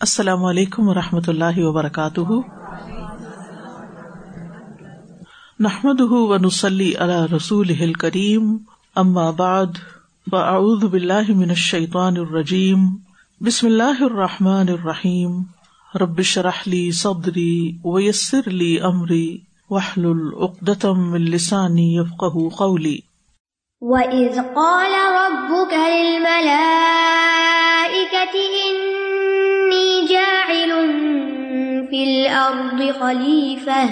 السلام علیکم و رحمۃ اللہ وبرکاتہ۔ نحمد و نسلی علی رسول کریم اما بعد، فاعوذ باللہ من الشیطان الرجیم۔ بسم اللہ الرحمٰن الرحیم۔ ربش رحلی صدری ویسر لی امری۔ وحل العقدم السانی یفقہ قولی۔ وَإِذْ قَالَ رَبُّكَ لِلْمَلَائِكَةِ فِي الْأَرْضِ خَلِيفَةً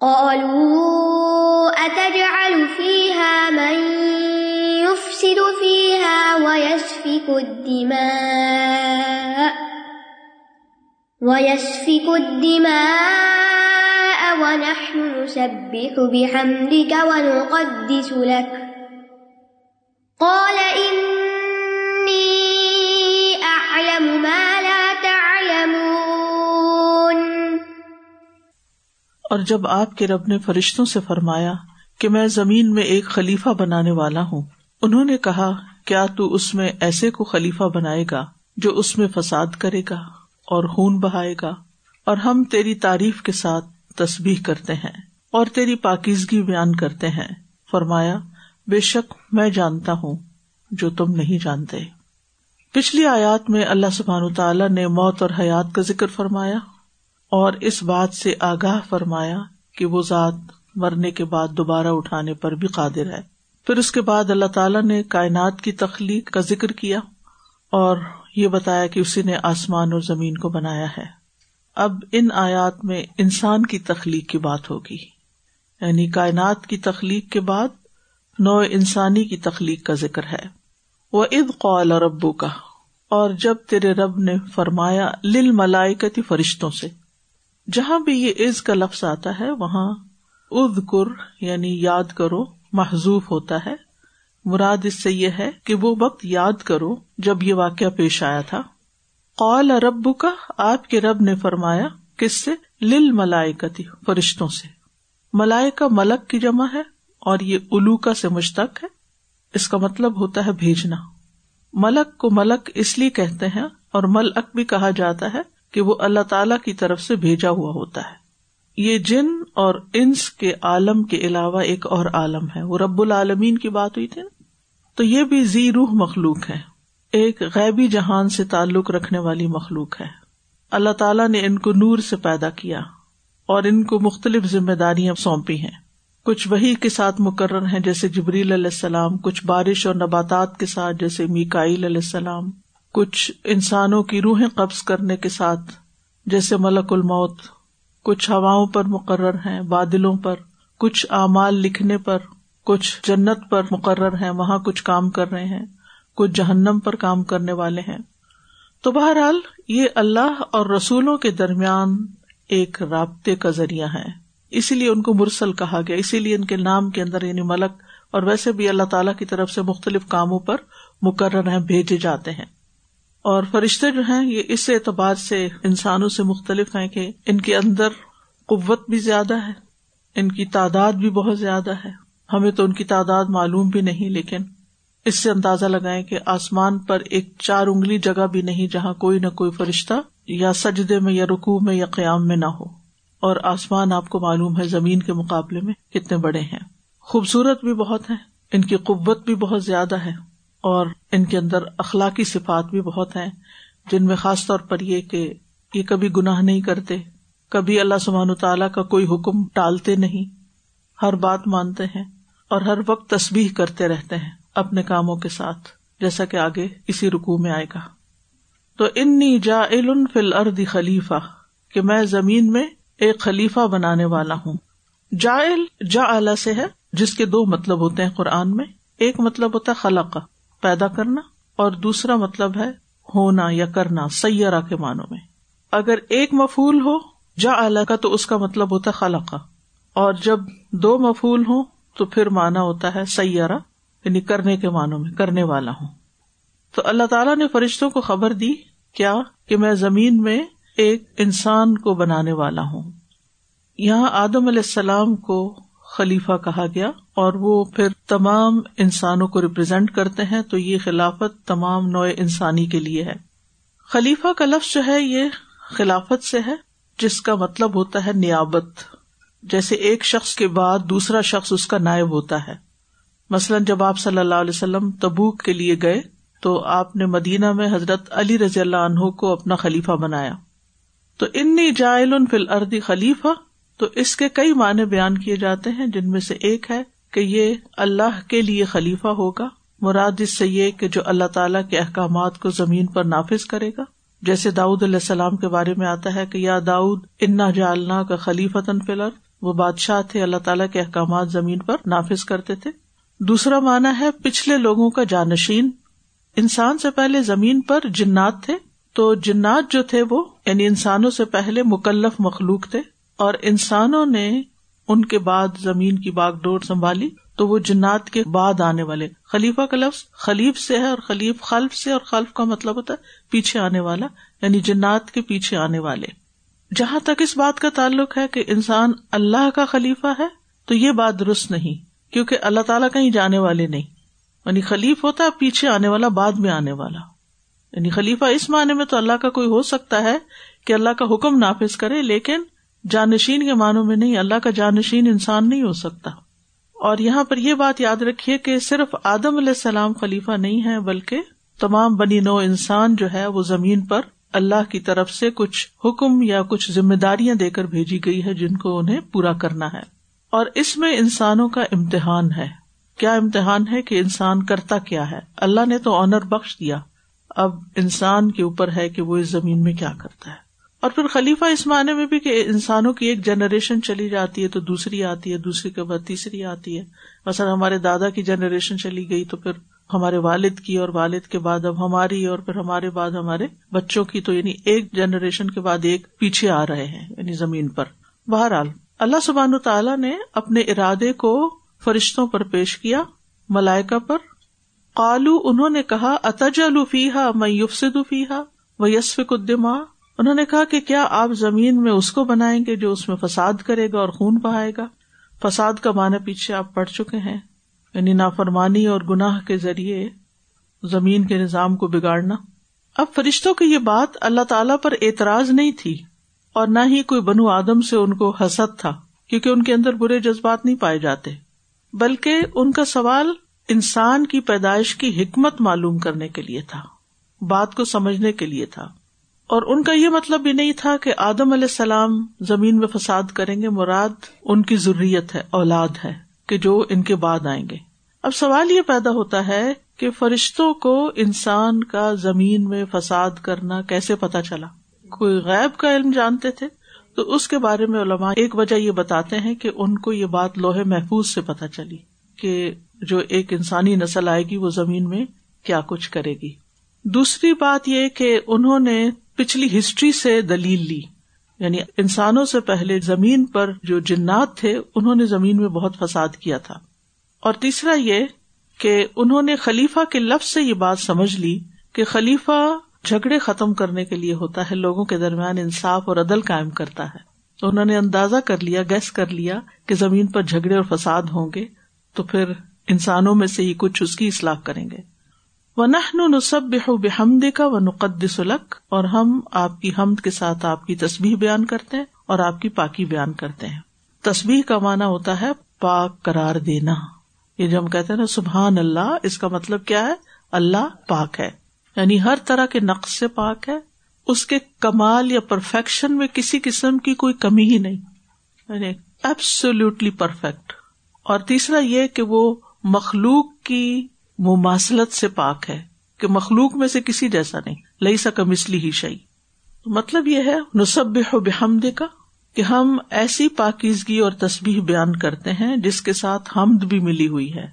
قَالُوا أَتَجْعَلُ فِيهَا مَن يُفْسِدُ فِيهَا وَيَسْفِكُ الدِّمَاءَ وَيَسْفِكُ الدِّمَاءَ وَنَحْنُ نُسَبِّحُ بِحَمْدِكَ وَنُقَدِّسُ لَكَ قَالَ إِنِّي اور جب آپ کے رب نے فرشتوں سے فرمایا کہ میں زمین میں ایک خلیفہ بنانے والا ہوں، انہوں نے کہا، کیا تو اس میں ایسے کو خلیفہ بنائے گا جو اس میں فساد کرے گا اور خون بہائے گا؟ اور ہم تیری تعریف کے ساتھ تسبیح کرتے ہیں اور تیری پاکیزگی بیان کرتے ہیں۔ فرمایا، بے شک میں جانتا ہوں جو تم نہیں جانتے۔ پچھلی آیات میں اللہ سبحان تعالیٰ نے موت اور حیات کا ذکر فرمایا۔ اور اس بات سے آگاہ فرمایا کہ وہ ذات مرنے کے بعد دوبارہ اٹھانے پر بھی قادر ہے۔ پھر اس کے بعد اللہ تعالیٰ نے کائنات کی تخلیق کا ذکر کیا اور یہ بتایا کہ اسی نے آسمان اور زمین کو بنایا ہے۔ اب ان آیات میں انسان کی تخلیق کی بات ہوگی۔ یعنی کائنات کی تخلیق کے بعد نو انسانی کی تخلیق کا ذکر ہے۔ وہ اد قول اور ابو کا اور جب تیرے رب نے فرمایا لل ملائکتی فرشتوں سے جہاں بھی یہ عز کا لفظ آتا ہے، وہاں اد کر یعنی یاد کرو محضوف ہوتا ہے۔ مراد اس سے یہ ہے کہ وہ وقت یاد کرو جب یہ واقعہ پیش آیا تھا۔ قول رب کا آپ کے رب نے فرمایا، کس سے؟ لل ملائکتی فرشتوں سے۔ ملائکا ملک کی جمع ہے اور یہ الوکا سے مشتق ہے۔ اس کا مطلب ہوتا ہے بھیجنا۔ ملک کو ملک اس لیے کہتے ہیں اور ملک بھی کہا جاتا ہے کہ وہ اللہ تعالی کی طرف سے بھیجا ہوا ہوتا ہے۔ یہ جن اور انس کے عالم کے علاوہ ایک اور عالم ہے۔ وہ رب العالمین کی بات ہوئی تھی نا؟ تو یہ بھی زی روح مخلوق ہے۔ ایک غیبی جہان سے تعلق رکھنے والی مخلوق ہے۔ اللہ تعالیٰ نے ان کو نور سے پیدا کیا اور ان کو مختلف ذمہ داریاں سونپی ہیں۔ کچھ وہی کے ساتھ مقرر ہیں، جیسے جبریل علیہ السلام، کچھ بارش اور نباتات کے ساتھ، جیسے میکائل علیہ السلام۔ کچھ انسانوں کی روحیں قبض کرنے کے ساتھ، جیسے ملک الموت، کچھ ہواؤں پر مقرر ہیں، بادلوں پر، کچھ اعمال لکھنے پر، کچھ جنت پر مقرر ہیں، وہاں کچھ کام کر رہے ہیں، کچھ جہنم پر کام کرنے والے ہیں۔ تو بہرحال، یہ اللہ اور رسولوں کے درمیان ایک رابطے کا ذریعہ ہے۔ اسی لیے ان کو مرسل کہا گیا۔ اسی لیے ان کے نام کے اندر یعنی ملک اور ویسے بھی اللہ تعالیٰ کی طرف سے مختلف کاموں پر مقرر ہیں، بھیجے جاتے ہیں۔ اور فرشتے جو ہیں، یہ اس اعتبار سے انسانوں سے مختلف ہیں کہ ان کے اندر قوت بھی زیادہ ہے، ان کی تعداد بھی بہت زیادہ ہے۔ ہمیں تو ان کی تعداد معلوم بھی نہیں، لیکن اس سے اندازہ لگائیں کہ آسمان پر ایک چار انگلی جگہ بھی نہیں جہاں کوئی نہ کوئی فرشتہ یا سجدے میں یا رکو میں یا قیام میں نہ ہو۔ اور آسمان آپ کو معلوم ہے زمین کے مقابلے میں کتنے بڑے ہیں۔ خوبصورت بھی بہت ہیں، ان کی قوت بھی بہت زیادہ ہے۔ اور ان کے اندر اخلاقی صفات بھی بہت ہیں، جن میں خاص طور پر یہ کہ یہ کبھی گناہ نہیں کرتے، کبھی اللہ سبحان تعالیٰ کا کوئی حکم ٹالتے نہیں، ہر بات مانتے ہیں اور ہر وقت تصبیح کرتے رہتے ہیں اپنے کاموں کے ساتھ، جیسا کہ آگے اسی رکو میں آئے گا۔ تو انی جا فل اردی خلیفہ، کہ میں زمین میں ایک خلیفہ بنانے والا ہوں۔ جائل جا اعلی سے ہے، جس کے دو مطلب ہوتے ہیں قرآن میں، ایک مطلب ہوتا ہے خلق۔ پیدا کرنا اور دوسرا مطلب ہے ہونا یا کرنا، سیارہ کے معنوں میں۔ اگر ایک مفول ہو جا اعلی کا، تو اس کا مطلب ہوتا ہے خلق۔ اور جب دو مفول ہوں، تو پھر مانا ہوتا ہے سیارہ یعنی کرنے کے معنوں میں، کرنے والا ہوں۔ تو اللہ تعالیٰ نے فرشتوں کو خبر دی، کیا؟ کہ میں زمین میں ایک انسان کو بنانے والا ہوں۔ یہاں آدم علیہ السلام کو خلیفہ کہا گیا اور وہ پھر تمام انسانوں کو ریپرزینٹ کرتے ہیں، تو یہ خلافت تمام نو انسانی کے لیے ہے۔ خلیفہ کا لفظ جو ہے، یہ خلافت سے ہے، جس کا مطلب ہوتا ہے نیابت۔ جیسے ایک شخص کے بعد دوسرا شخص اس کا نائب ہوتا ہے۔ مثلاً جب آپ صلی اللہ علیہ وسلم تبوک کے لیے گئے، تو آپ نے مدینہ میں حضرت علی رضی اللہ عنہ کو اپنا خلیفہ بنایا۔ تو انی جائل فل اردی خلیفہ تو اس کے کئی معنی بیان کیے جاتے ہیں جن میں سے ایک ہے کہ یہ اللہ کے لیے خلیفہ ہوگا۔ مراد اس سے یہ کہ جو اللہ تعالیٰ کے احکامات کو زمین پر نافذ کرے گا۔ جیسے داؤد علیہ السلام کے بارے میں آتا ہے کہ یا داؤد، انا جالنا کا خلیفہ فلر وہ بادشاہ تھے، اللہ تعالیٰ کے احکامات زمین پر نافذ کرتے تھے۔ دوسرا مانا ہے پچھلے لوگوں کا جانشین۔ انسان سے پہلے زمین پر جنات تھے، تو جنات جو تھے وہ یعنی انسانوں سے پہلے مکلف مخلوق تھے۔ اور انسانوں نے ان کے بعد زمین کی باغ ڈور سنبھالی تو وہ جنات کے بعد آنے والے۔ خلیفہ کا لفظ خلیف سے ہے اور خلیف خلف سے، اور خلف کا مطلب ہوتا ہے پیچھے آنے والا یعنی جنات کے پیچھے آنے والے۔ جہاں تک اس بات کا تعلق ہے کہ انسان اللہ کا خلیفہ ہے، تو یہ بات درست نہیں، کیونکہ اللہ تعالیٰ کہیں جانے والے نہیں۔ یعنی خلیف ہوتا ہے، پیچھے آنے والا، بعد میں آنے والا۔ یعنی خلیفہ اس معنی میں تو اللہ کا کوئی ہو سکتا ہے کہ اللہ کا حکم نافذ کرے، لیکن جانشین کے معنوں میں نہیں، اللہ کا جانشین انسان نہیں ہو سکتا۔ اور یہاں پر یہ بات یاد رکھیے کہ صرف آدم علیہ السلام خلیفہ نہیں ہے بلکہ تمام بنی نو انسان جو ہے وہ زمین پر اللہ کی طرف سے کچھ حکم یا کچھ ذمہ داریاں دے کر بھیجی گئی ہے جن کو انہیں پورا کرنا ہے۔ اور اس میں انسانوں کا امتحان ہے۔ کیا امتحان ہے کہ انسان کرتا کیا ہے؟ اللہ نے تو آنر بخش دیا۔ اب انسان کے اوپر ہے کہ وہ اس زمین میں کیا کرتا ہے۔ اور پھر خلیفہ اس معنی میں بھی کہ انسانوں کی ایک جنریشن چلی جاتی ہے تو دوسری آتی ہے، دوسری کے بعد تیسری آتی ہے۔ مثلا ہمارے دادا کی جنریشن چلی گئی تو پھر ہمارے والد کی اور والد کے بعد اب ہماری اور پھر ہمارے بعد ہمارے بچوں کی تو یعنی ایک جنریشن کے بعد ایک پیچھے آ رہے ہیں یعنی زمین پر۔ بہرحال اللہ سبحان تعالیٰ نے اپنے ارادے کو فرشتوں پر پیش کیا ملائکا پر۔ قالو انہوں نے کہا اتج الفیحا میں یوفسد فیحا و یسف الدما انہوں نے کہا کہ کیا آپ زمین میں اس کو بنائیں گے جو اس میں فساد کرے گا اور خون بہائے گا؟ فساد کا معنی پیچھے آپ پڑھ چکے ہیں۔ یعنی نافرمانی اور گناہ کے ذریعے زمین کے نظام کو بگاڑنا۔ اب فرشتوں کی یہ بات اللہ تعالی پر اعتراض نہیں تھی اور نہ ہی کوئی بنو آدم سے ان کو حسد تھا، کیونکہ ان کے اندر برے جذبات نہیں پائے جاتے۔ بلکہ ان کا سوال انسان کی پیدائش کی حکمت معلوم کرنے کے لیے تھا، بات کو سمجھنے کے لیے تھا۔ اور ان کا یہ مطلب بھی نہیں تھا کہ آدم علیہ السلام زمین میں فساد کریں گے، مراد ان کی ضروریت ہے، اولاد ہے کہ جو ان کے بعد آئیں گے۔ اب سوال یہ پیدا ہوتا ہے کہ فرشتوں کو انسان کا زمین میں فساد کرنا کیسے پتا چلا؟ کوئی غیب کا علم جانتے تھے؟ تو اس کے بارے میں علماء ایک وجہ یہ بتاتے ہیں کہ ان کو یہ بات لوہے محفوظ سے پتہ چلی کہ جو ایک انسانی نسل آئے گی، وہ زمین میں کیا کچھ کرے گی۔ دوسری بات یہ کہ انہوں نے پچھلی ہسٹری سے دلیل لی۔ یعنی انسانوں سے پہلے زمین پر جو جنات تھے، انہوں نے زمین میں بہت فساد کیا تھا۔ اور تیسرا یہ کہ انہوں نے خلیفہ کے لفظ سے یہ بات سمجھ لی کہ خلیفہ جھگڑے ختم کرنے کے لیے ہوتا ہے، لوگوں کے درمیان انصاف اور عدل قائم کرتا ہے۔ تو انہوں نے اندازہ کر لیا، گیس کر لیا کہ زمین پر جھگڑے اور فساد ہوں گے تو پھر انسانوں میں سے ہی کچھ اس کی اصلاح کریں گے۔ وہ نہ نصب بحمد کا نقد سلک اور ہم آپ کی حمد کے ساتھ آپ کی تصبیح بیان کرتے ہیں اور آپ کی پاکی بیان کرتے ہیں۔ تصبیح کا مانا ہوتا ہے پاک قرار دینا۔ یہ جو ہم کہتے ہیں نا، سبحان اللہ، اس کا مطلب کیا ہے؟ اللہ پاک ہے۔ یعنی ہر طرح کے نقص سے پاک ہے۔ اس کے کمال یا پرفیکشن میں کسی قسم کی کوئی کمی ہی نہیں۔ یعنی ایبسولوٹلی پرفیکٹ اور تیسرا یہ کہ وہ مخلوق کی مماثلت سے پاک ہے کہ مخلوق میں سے کسی جیسا نہیں لئی سکم اسلی ہی شعی مطلب یہ ہے نصب بحمد کا کہ ہم ایسی پاکیزگی اور تصبیح بیان کرتے ہیں جس کے ساتھ حمد بھی ملی ہوئی ہے۔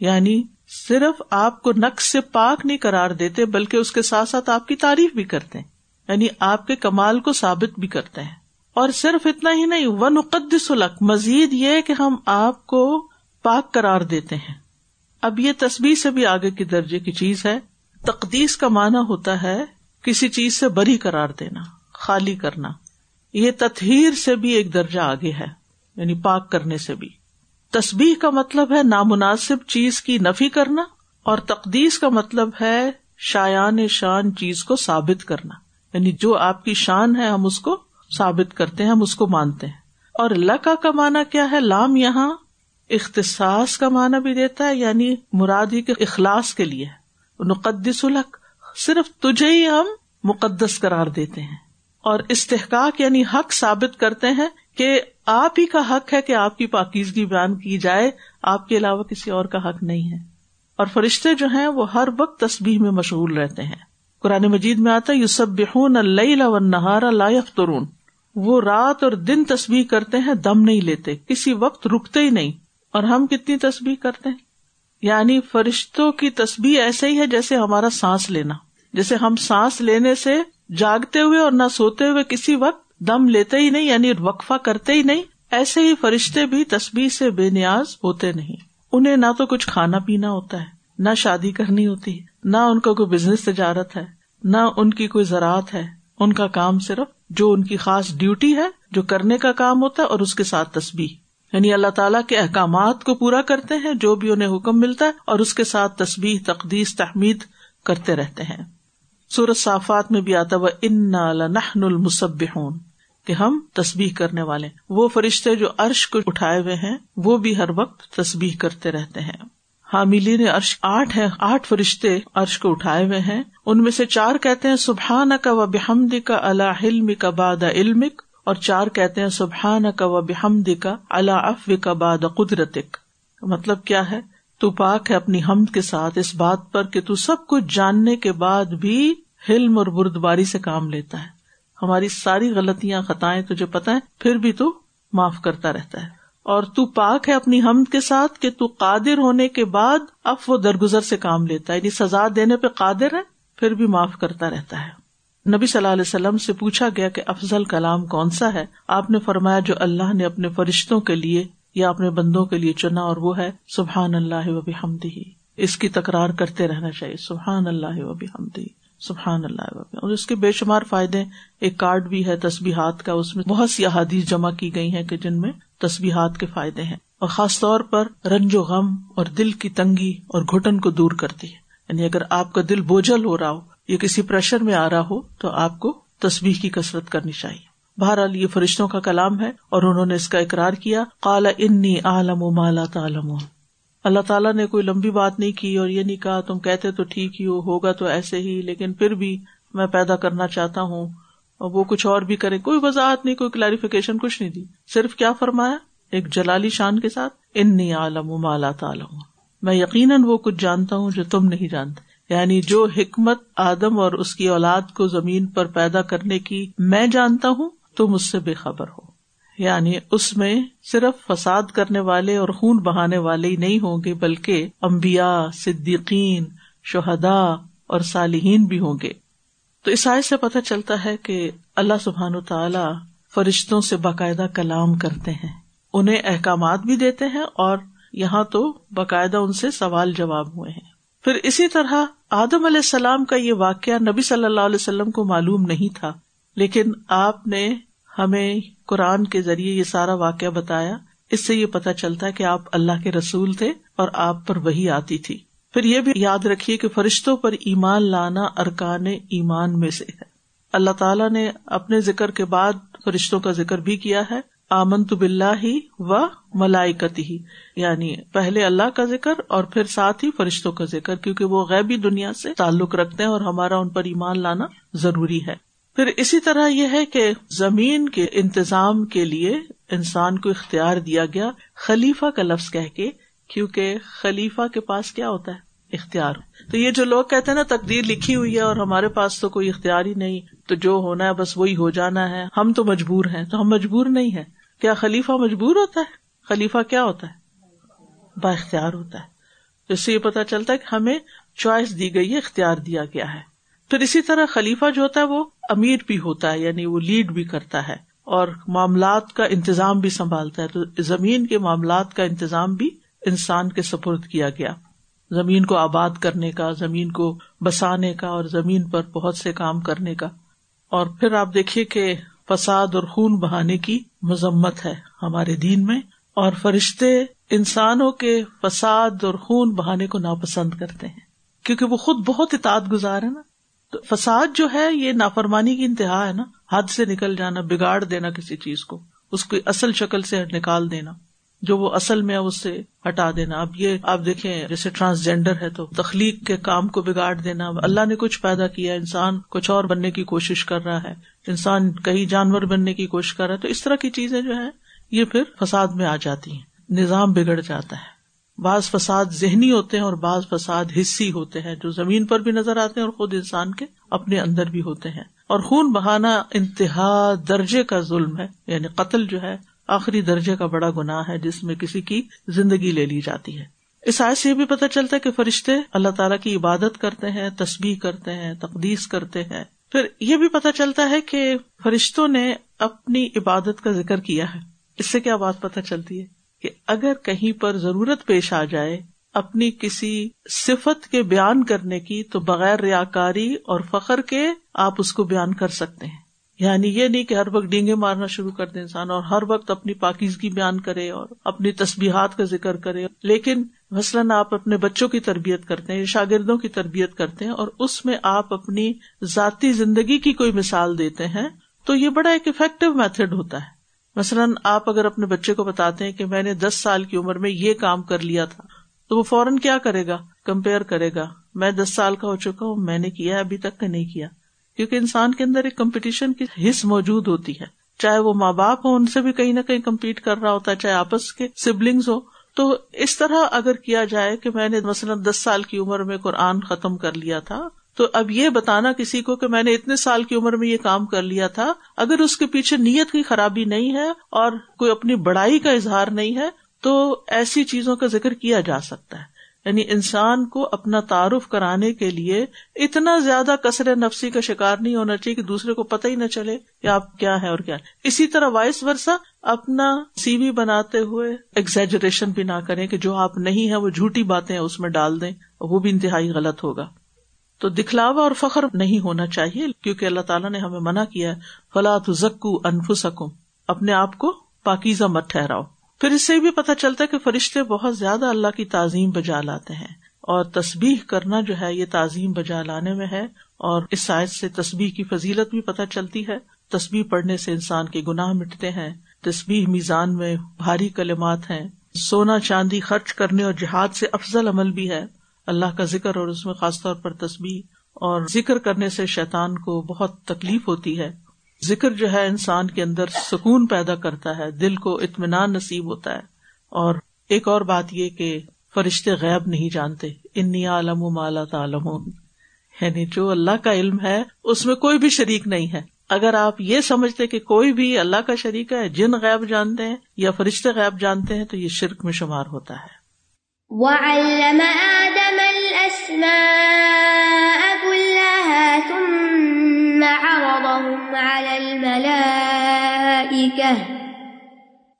یعنی صرف آپ کو نقص سے پاک نہیں کرار دیتے، بلکہ اس کے ساتھ ساتھ آپ کی تعریف بھی کرتے ہیں۔ یعنی آپ کے کمال کو ثابت بھی کرتے ہیں۔ اور صرف اتنا ہی نہیں ون قدس الق مزید یہ کہ ہم آپ کو پاک کرار دیتے ہیں۔ اب یہ تصویر سے بھی آگے کی درجے کی چیز ہے۔ تقدیس کا معنی ہوتا ہے کسی چیز سے بری کرار دینا، خالی کرنا۔ یہ تطہیر سے بھی ایک درجہ آگے ہے یعنی پاک کرنے سے بھی۔ تصبیح کا مطلب ہے نامناسب چیز کی نفی کرنا اور تقدیس کا مطلب ہے شایان شان چیز کو ثابت کرنا۔ یعنی جو آپ کی شان ہے ہم اس کو ثابت کرتے ہیں، ہم اس کو مانتے ہیں۔ اور لکا کا مانا کیا ہے؟ لام یہاں اختصاص کا معنی بھی دیتا ہے یعنی مرادی کے اخلاص کے لیے۔ نقدس الحق صرف تجھے ہی ہم مقدس قرار دیتے ہیں۔ اور استحقاق یعنی حق ثابت کرتے ہیں کہ آپ ہی کا حق ہے کہ آپ کی پاکیزگی بیان کی جائے، آپ کے علاوہ کسی اور کا حق نہیں ہے۔ اور فرشتے جو ہیں، وہ ہر وقت تصبیح میں مشغول رہتے ہیں۔ قرآن مجید میں آتا یوسب بحون اللہ نہارا لا ترون وہ رات اور دن تصبیح کرتے ہیں، دم نہیں لیتے، کسی وقت رکتے ہی نہیں۔ اور ہم کتنی تصبیح کرتے ہیں؟ یعنی فرشتوں کی تصبیح ایسے ہی ہے جیسے ہمارا سانس لینا۔ جیسے ہم سانس لینے سے جاگتے ہوئے اور نہ سوتے ہوئے کسی وقت دم لیتے ہی نہیں یعنی وقفہ کرتے ہی نہیں، ایسے ہی فرشتے بھی تصبیح سے بے نیاز ہوتے نہیں۔ انہیں نہ تو کچھ کھانا پینا ہوتا ہے، نہ شادی کرنی ہوتی ہے، نہ ان کا کوئی بزنس تجارت ہے، نہ ان کی کوئی زراعت ہے۔ ان کا کام صرف جو ان کی خاص ڈیوٹی ہے، جو کرنے کا کام ہوتا ہے اور اس کے ساتھ تصبیح یعنی اللہ تعالیٰ کے احکامات کو پورا کرتے ہیں، جو بھی انہیں حکم ملتا ہے، اور اس کے ساتھ تصبیح تقدیس، تحمید کرتے رہتے ہیں۔ سورت صافات میں بھی آتا وہ ان المسب کہ ہم تصبیح کرنے والے وہ فرشتے جو عرش کو اٹھائے ہوئے ہیں، وہ بھی ہر وقت تصبیح کرتے رہتے ہیں۔ حاملی نے عرش، آٹھ ہے آٹھ فرشتے عرش کو اٹھائے ہوئے ہیں۔ ان میں سے چار کہتے ہیں سبحان کا و بحمد کا اللہ علم کا باد علمک۔ اور چار کہتے ہیں سبحان کا و بحمد کا اللہ اف کا باد قدرت مطلب کیا ہے؟ تو پاک ہے اپنی حمد کے ساتھ اس بات پر کہ تو سب کچھ جاننے کے بعد بھی حلم اور بردباری سے کام لیتا ہے۔ ہماری ساری غلطیاں، خطائیں تجھے پتا ہے پھر بھی تو معاف کرتا رہتا ہے۔ اور تو پاک ہے اپنی حمد کے ساتھ کہ تو قادر ہونے کے بعد اب وہ درگزر سے کام لیتا ہے۔ یعنی سزا دینے پہ قادر ہے، پھر بھی معاف کرتا رہتا ہے۔ نبی صلی اللہ علیہ وسلم سے پوچھا گیا کہ افضل کلام کون سا ہے؟ آپ نے فرمایا جو اللہ نے اپنے فرشتوں کے لیے یا اپنے بندوں کے لیے چنا اور وہ ہے سبحان اللہ و ہی اس کی تکرار کرتے رہنا چاہیے، سبحان اللہ و ہمدی سبحان اللہ اور اس کے بے شمار فائدے، ایک کارڈ بھی ہے تصبیحات کا، اس میں بہت سی احادیث جمع کی گئی ہیں کہ جن میں تصبیحات کے فائدے ہیں۔ اور خاص طور پر رنج و غم اور دل کی تنگی اور گھٹن کو دور کرتی ہے۔ یعنی اگر آپ کا دل بوجھل ہو رہا ہو یا کسی پریشر میں آ رہا ہو تو آپ کو تصویر کی کسرت کرنی چاہیے۔ بہرحال یہ فرشتوں کا کلام ہے اور انہوں نے اس کا اقرار کیا کالا انی عالم و مالا تعلم اللہ تعالیٰ نے کوئی لمبی بات نہیں کی اور یہ نہیں کہا تم کہتے تو ٹھیک ہی ہو، ہوگا تو ایسے ہی، لیکن پھر بھی میں پیدا کرنا چاہتا ہوں۔ اور وہ کچھ اور بھی کرے کوئی وضاحت نہیں، کوئی کلیریفیکیشن کچھ نہیں دی۔ صرف کیا فرمایا؟ ایک جلالی شان کے ساتھ، انی عالم و مالا تعلم میں یقیناً وہ کچھ جانتا ہوں جو تم نہیں جانتے۔ یعنی جو حکمت آدم اور اس کی اولاد کو زمین پر پیدا کرنے کی میں جانتا ہوں تم اس سے بے خبر ہو۔ یعنی اس میں صرف فساد کرنے والے اور خون بہانے والے ہی نہیں ہوں گے، بلکہ امبیا صدیقین شہدا اور صالحین بھی ہوں گے۔ تو عیسائی سے پتہ چلتا ہے کہ اللہ سبحان تعالی فرشتوں سے باقاعدہ کلام کرتے ہیں۔ انہیں احکامات بھی دیتے ہیں اور یہاں تو باقاعدہ ان سے سوال جواب ہوئے ہیں۔ پھر اسی طرح آدم علیہ السلام کا یہ واقعہ نبی صلی اللہ علیہ وسلم کو معلوم نہیں تھا، لیکن آپ نے ہمیں قرآن کے ذریعے یہ سارا واقعہ بتایا، اس سے یہ پتا چلتا ہے کہ آپ اللہ کے رسول تھے اور آپ پر وہی آتی تھی۔ پھر یہ بھی یاد رکھیے کہ فرشتوں پر ایمان لانا ارکان ایمان میں سے ہے۔ اللہ تعالیٰ نے اپنے ذکر کے بعد فرشتوں کا ذکر بھی کیا ہے۔ آمن تو بلّہ ہی و ملائکتی ہی یعنی پہلے اللہ کا ذکر اور پھر ساتھ ہی فرشتوں کا ذکر، کیونکہ وہ غیبی دنیا سے تعلق رکھتے ہیں اور ہمارا ان پر ایمان لانا ضروری ہے۔ پھر اسی طرح یہ ہے کہ زمین کے انتظام کے لیے انسان کو اختیار دیا گیا خلیفہ کا لفظ کہہ کے، کیونکہ خلیفہ کے پاس کیا ہوتا ہے؟ اختیار۔ تو یہ جو لوگ کہتے ہیں نا تقدیر لکھی ہوئی ہے اور ہمارے پاس تو کوئی اختیار ہی نہیں تو جو ہونا ہے بس وہی ہو جانا ہے۔ ہم تو مجبور ہیں، تو ہم مجبور نہیں ہے کیا خلیفہ مجبور ہوتا ہے؟ خلیفہ کیا ہوتا ہے؟ با اختیار ہوتا ہے۔ تو اس سے یہ پتا چلتا ہے کہ ہمیں چوائس دی گئی ہے، اختیار دیا گیا ہے۔ پھر اسی طرح خلیفہ جو ہوتا ہے وہ امیر بھی ہوتا ہے یعنی وہ لیڈ بھی کرتا ہے۔ اور معاملات کا انتظام بھی سنبھالتا ہے۔ تو زمین کے معاملات کا انتظام بھی انسان کے سپرد کیا گیا۔ زمین کو آباد کرنے کا، زمین کو بسانے کا اور زمین پر بہت سے کام کرنے کا۔ اور پھر آپ دیکھیے کہ فساد اور خون بہانے کی مذمت ہے ہمارے دین میں اور فرشتے انسانوں کے فساد اور خون بہانے کو ناپسند کرتے ہیں کیونکہ وہ خود بہت اطاعت گزار ہے نا۔ تو فساد جو ہے یہ نافرمانی کی انتہا ہے نا۔ حد سے نکل جانا، بگاڑ دینا کسی چیز کو، اس کی اصل شکل سے نکال دینا۔ جو وہ اصل میں اس سے ہٹا دینا۔ اب یہ آپ دیکھیں، جیسے ٹرانسجینڈر ہے تو تخلیق کے کام کو بگاڑ دینا۔ اللہ نے کچھ پیدا کیا، انسان کچھ اور بننے کی کوشش کر رہا ہے۔ انسان کئی جانور بننے کی کوشش کر رہا ہے۔ تو اس طرح کی چیزیں جو ہے یہ پھر فساد میں آ جاتی ہیں۔ نظام بگڑ جاتا ہے۔ بعض فساد ذہنی ہوتے ہیں اور بعض فساد حصی ہوتے ہیں۔ جو زمین پر بھی نظر آتے ہیں اور خود انسان کے اپنے اندر بھی ہوتے ہیں۔ اور خون بہانا انتہا درجے کا ظلم ہے۔ یعنی قتل جو ہے آخری درجے کا بڑا گناہ ہے جس میں کسی کی زندگی لے لی جاتی ہے۔ اس آئے سے یہ بھی پتہ چلتا ہے کہ فرشتے اللہ تعالیٰ کی عبادت کرتے ہیں، تسبیح کرتے ہیں، تقدیس کرتے ہیں۔ پھر یہ بھی پتہ چلتا ہے کہ فرشتوں نے اپنی عبادت کا ذکر کیا ہے۔ اس سے کیا بات پتہ چلتی ہے؟ کہ اگر کہیں پر ضرورت پیش آ جائے اپنی کسی صفت کے بیان کرنے کی، تو بغیر ریاکاری اور فخر کے آپ اس کو بیان کر سکتے ہیں۔ یعنی یہ نہیں کہ ہر وقت ڈینگے مارنا شروع کر دے انسان اور ہر وقت اپنی پاکیزگی بیان کرے اور اپنی تصبیحات کا ذکر کرے۔ لیکن مثلاً آپ اپنے بچوں کی تربیت کرتے ہیں، شاگردوں کی تربیت کرتے ہیں اور اس میں آپ اپنی ذاتی زندگی کی کوئی مثال دیتے ہیں تو یہ بڑا ایک افیکٹو میتھڈ ہوتا ہے۔ مثلاً آپ اگر اپنے بچے کو بتاتے ہیں کہ میں نے دس سال کی عمر میں یہ کام کر لیا تھا، تو وہ فوراً کیا کرے گا؟ کمپیئر کرے گا، میں دس سال کا ہو چکا ہوں، میں نے کیا، ابھی تک نہیں کیا۔ کیونکہ انسان کے اندر ایک کمپٹیشن کی حص موجود ہوتی ہے۔ چاہے وہ ماں باپ ہو ان سے بھی کہیں نہ کہیں کمپیٹ کر رہا ہوتا ہے، چاہے آپس کے سبلنگس ہو تو اس طرح اگر کیا جائے کہ میں نے مثلاً دس سال کی عمر میں قرآن ختم کر لیا تھا، تو اب یہ بتانا کسی کو کہ میں نے اتنے سال کی عمر میں یہ کام کر لیا تھا، اگر اس کے پیچھے نیت کی خرابی نہیں ہے اور کوئی اپنی بڑائی کا اظہار نہیں ہے، تو ایسی چیزوں کا ذکر کیا جا سکتا ہے۔ یعنی انسان کو اپنا تعارف کرانے کے لیے اتنا زیادہ کثر نفسی کا شکار نہیں ہونا چاہیے کہ دوسرے کو پتہ ہی نہ چلے کہ آپ کیا ہے اور کیا اسی طرح وائس ورسا اپنا سی وی بناتے ہوئے ایگزیجریشن بھی نہ کریں کہ جو آپ نہیں ہے وہ جھوٹی باتیں اس میں ڈال دیں، وہ بھی انتہائی غلط ہوگا۔ تو دکھلاوا اور فخر نہیں ہونا چاہیے کیونکہ اللہ تعالیٰ نے ہمیں منع کیا ہے فلاں زکو انفسکم اپنے آپ کو پاکیزہ مت ٹھہراؤ۔ پھر اس سے بھی پتا چلتا ہے کہ فرشتے بہت زیادہ اللہ کی تعظیم بجا لاتے ہیں اور تصبیح کرنا جو ہے یہ تعظیم بجا لانے میں ہے اور اس سائز سے تصبیح کی فضیلت بھی پتہ چلتی ہے۔ تصبیح پڑھنے سے انسان کے گناہ مٹتے ہیں تصبیح میزان میں بھاری کلمات ہیں، سونا چاندی خرچ کرنے اور جہاد سے افضل عمل بھی ہے۔ اللہ کا ذکر اور اس میں خاص طور پر تصبیح اور ذکر کرنے سے شیطان کو بہت تکلیف ہوتی ہے۔ ذکر جو ہے انسان کے اندر سکون پیدا کرتا ہے، دل کو اطمینان نصیب ہوتا ہے۔ اور ایک اور بات یہ کہ فرشتے غیب نہیں جانتے۔ انی عالم و مالا تعلم یعنی جو اللہ کا علم ہے، اس میں کوئی بھی شریک نہیں ہے۔ اگر آپ یہ سمجھتے کہ کوئی بھی اللہ کا شریک ہے، جن غیب جانتے ہیں یا فرشتے غیب جانتے ہیں، تو یہ شرک میں شمار ہوتا ہے۔ عرضهم على الملائكة.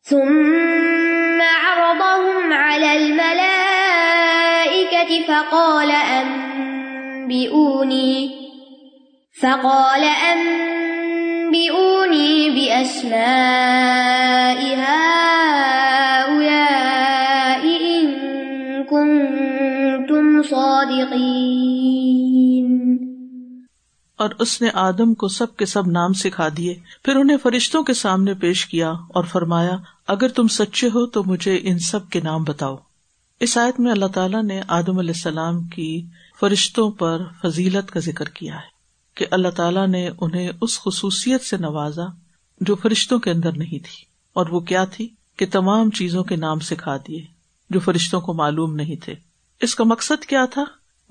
ثم عرضهم على الملائكة فقال أنبئوني. فقال أنبئوني بأسماء هؤلاء إن كنتم صادقين. اور اس نے آدم کو سب کے سب نام سکھا دیے۔ پھر انہیں فرشتوں کے سامنے پیش کیا اور فرمایا، اگر تم سچے ہو تو مجھے ان سب کے نام بتاؤ۔ اس آیت میں اللہ تعالیٰ نے آدم علیہ السلام کی فرشتوں پر فضیلت کا ذکر کیا ہے کہ اللہ تعالیٰ نے انہیں اس خصوصیت سے نوازا جو فرشتوں کے اندر نہیں تھی۔ اور وہ کیا تھی؟ کہ تمام چیزوں کے نام سکھا دیے جو فرشتوں کو معلوم نہیں تھے۔ اس کا مقصد کیا تھا؟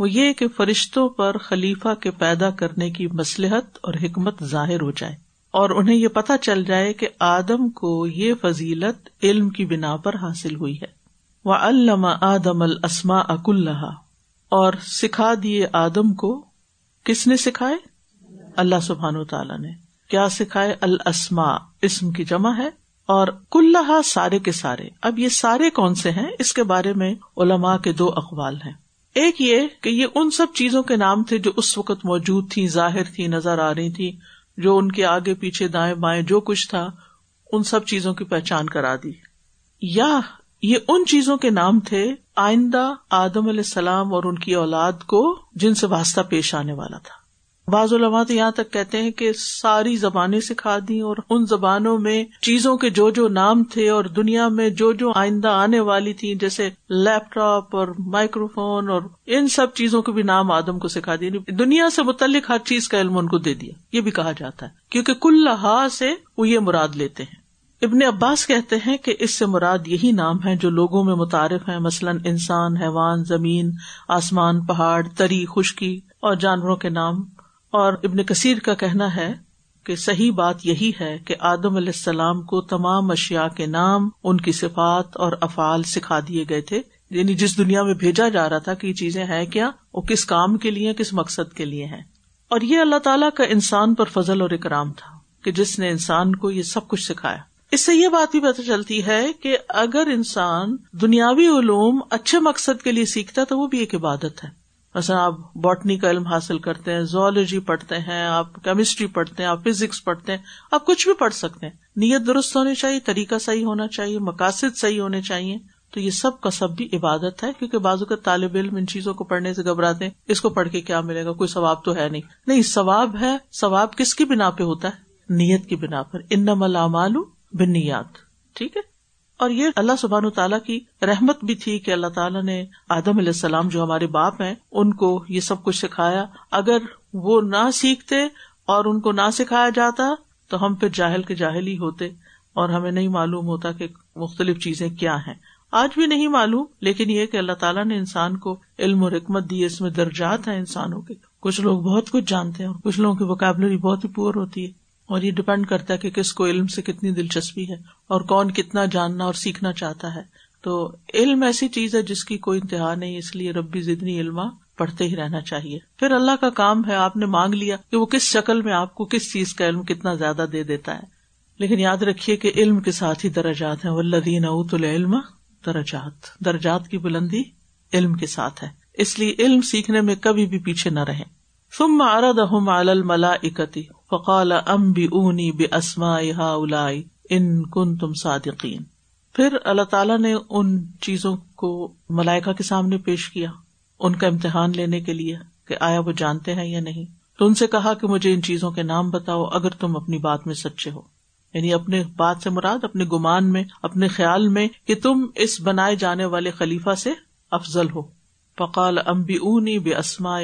وہ یہ کہ فرشتوں پر خلیفہ کے پیدا کرنے کی مسلحت اور حکمت ظاہر ہو جائے اور انہیں یہ پتا چل جائے کہ آدم کو یہ فضیلت علم کی بنا پر حاصل ہوئی ہے۔ وہ علامہ آدم السما اک اللہ اور سکھا دیے آدم کو کس نے سکھائے؟ اللہ سبحان و تعالیٰ نے۔ کیا سکھائے؟ السما اسم کی جمع ہے۔ اور کل سارے کے سارے۔ اب یہ سارے کون سے ہیں؟ اس کے بارے میں علماء کے دو اقوال ہیں۔ ایک یہ کہ یہ ان سب چیزوں کے نام تھے جو اس وقت موجود تھی ظاہر تھی نظر آ رہی تھی جو ان کے آگے پیچھے دائیں بائیں جو کچھ تھا، ان سب چیزوں کی پہچان کرا دی۔ یا یہ ان چیزوں کے نام تھے، آئندہ آدم علیہ السلام اور ان کی اولاد کو جن سے واسطہ پیش آنے والا تھا۔ بعض علماء تو یہاں تک کہتے ہیں کہ ساری زبانیں سکھا دی اور ان زبانوں میں چیزوں کے جو جو نام تھے اور دنیا میں جو جو آئندہ آنے والی تھی، جیسے لیپ ٹاپ اور مائکرو فون اور ان سب چیزوں کے بھی نام آدم کو سکھا دیا۔ یعنی دنیا سے متعلق ہر چیز کا علم ان کو دے دیا۔ یہ بھی کہا جاتا ہے۔ کیونکہ کل لحاظ سے وہ یہ مراد لیتے ہیں۔ ابن عباس کہتے ہیں کہ اس سے مراد یہی نام ہے جو لوگوں میں متعارف ہیں۔ مثلاً انسان، حیوان، زمین، آسمان، پہاڑ، تری، خشکی اور جانوروں کے نام اور ابن کثیر کا کہنا ہے کہ صحیح بات یہی ہے کہ آدم علیہ السلام کو تمام اشیاء کے نام، ان کی صفات اور افعال سکھا دیے گئے تھے۔ یعنی جس دنیا میں بھیجا جا رہا تھا کہ یہ چیزیں ہیں کیا، وہ کس کام کے لیے، کس مقصد کے لیے ہیں۔ اور یہ اللہ تعالیٰ کا انسان پر فضل اور اکرام تھا کہ جس نے انسان کو یہ سب کچھ سکھایا۔ اس سے یہ بات بھی پتہ چلتی ہے کہ اگر انسان دنیاوی علوم اچھے مقصد کے لیے سیکھتا تو وہ بھی ایک عبادت ہے۔ مثلاً آپ باٹنی کا علم حاصل کرتے ہیں زولوجی پڑھتے ہیں، آپ کیمسٹری پڑھتے ہیں، آپ فزکس پڑھتے ہیں، آپ کچھ بھی پڑھ سکتے ہیں۔ نیت درست ہونی چاہیے، طریقہ صحیح ہونا چاہیے، مقاصد صحیح ہونے چاہیے۔ تو یہ سب کا سب بھی عبادت ہے، کیونکہ بازو کا طالب علم ان چیزوں کو پڑھنے سے گھبراتے ہیں، اس کو پڑھ کے کیا ملے گا؟ کوئی ثواب تو ہے نہیں۔ نہیں، ثواب ہے، ثواب کس کی بنا پہ ہوتا ہے؟ نیت کی بنا پر۔ ان ملا مالو بنیاد ٹھیک ہے؟ اور یہ اللہ سبحان تعالیٰ کی رحمت بھی تھی کہ اللہ تعالیٰ نے آدم علیہ السلام جو ہمارے باپ ہیں، ان کو یہ سب کچھ سکھایا۔ اگر وہ نہ سیکھتے اور ان کو نہ سکھایا جاتا، تو ہم پھر جاہل کے جاہل ہی ہوتے اور ہمیں نہیں معلوم ہوتا کہ مختلف چیزیں کیا ہیں۔ آج بھی نہیں معلوم، لیکن یہ کہ اللہ تعالیٰ نے انسان کو علم اور حکمت دی، اس میں درجات ہیں انسانوں کے۔ کچھ لوگ بہت کچھ جانتے ہیں اور کچھ لوگوں کی وکیبلری بہت ہی پور ہوتی ہے۔ اور یہ ڈپینڈ کرتا ہے کہ کس کو علم سے کتنی دلچسپی ہے اور کون کتنا جاننا اور سیکھنا چاہتا ہے۔ تو علم ایسی چیز ہے جس کی کوئی انتہا نہیں، اس لیے ربی زدنی علما، پڑھتے ہی رہنا چاہیے۔ پھر اللہ کا کام ہے، آپ نے مانگ لیا کہ وہ کس شکل میں آپ کو کس چیز کا علم کتنا زیادہ دے دیتا ہے۔ لیکن یاد رکھیے کہ علم کے ساتھ ہی درجات ہیں۔ ولدین اوت العلم درجات درجات کی بلندی علم کے ساتھ ہے۔ اس لیے علم سیکھنے میں کبھی بھی پیچھے نہ رہے ثم عرضهم على الملائكة فقال انبئوني باسماء هؤلاء ان كنتم صادقين پھر اللہ تعالیٰ نے ان چیزوں کو ملائکا کے سامنے پیش کیا، ان کا امتحان لینے کے لیے کہ آیا وہ جانتے ہیں یا نہیں۔ تو ان سے کہا کہ مجھے ان چیزوں کے نام بتاؤ اگر تم اپنی بات میں سچے ہو۔ یعنی اپنے بات سے مراد، اپنے گمان میں، اپنے خیال میں کہ تم اس بنائے جانے والے خلیفہ سے افضل ہو۔ فقال امبی اونی بے اسما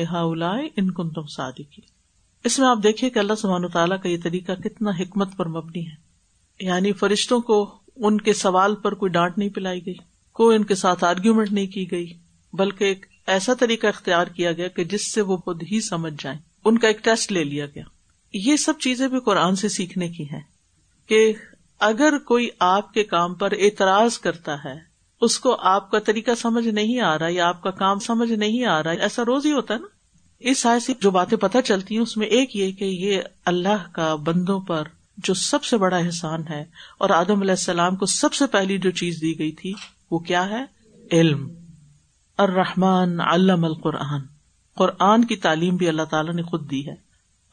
ان کن تم صادقی اس میں آپ دیکھیے کہ اللہ سبحانہ تعالیٰ کا یہ طریقہ کتنا حکمت پر مبنی ہے۔ یعنی فرشتوں کو ان کے سوال پر کوئی ڈانٹ نہیں پلائی گئی، کوئی ان کے ساتھ آرگیومنٹ نہیں کی گئی، بلکہ ایک ایسا طریقہ اختیار کیا گیا کہ جس سے وہ خود ہی سمجھ جائیں۔ ان کا ایک ٹیسٹ لے لیا گیا۔ یہ سب چیزیں بھی قرآن سے سیکھنے کی ہیں کہ اگر کوئی آپ کے کام پر اعتراض کرتا ہے، اس کو آپ کا طریقہ سمجھ نہیں آ رہا یا آپ کا کام سمجھ نہیں آ رہا، ایسا روز ہی ہوتا ہے نا۔ اس سے جو باتیں پتہ چلتی ہیں، اس میں ایک یہ کہ یہ اللہ کا بندوں پر جو سب سے بڑا احسان ہے، اور آدم علیہ السلام کو سب سے پہلی جو چیز دی گئی تھی، وہ کیا ہے؟ علم. الرحمن علم القرآن. قرآن کی تعلیم بھی اللہ تعالیٰ نے خود دی ہے.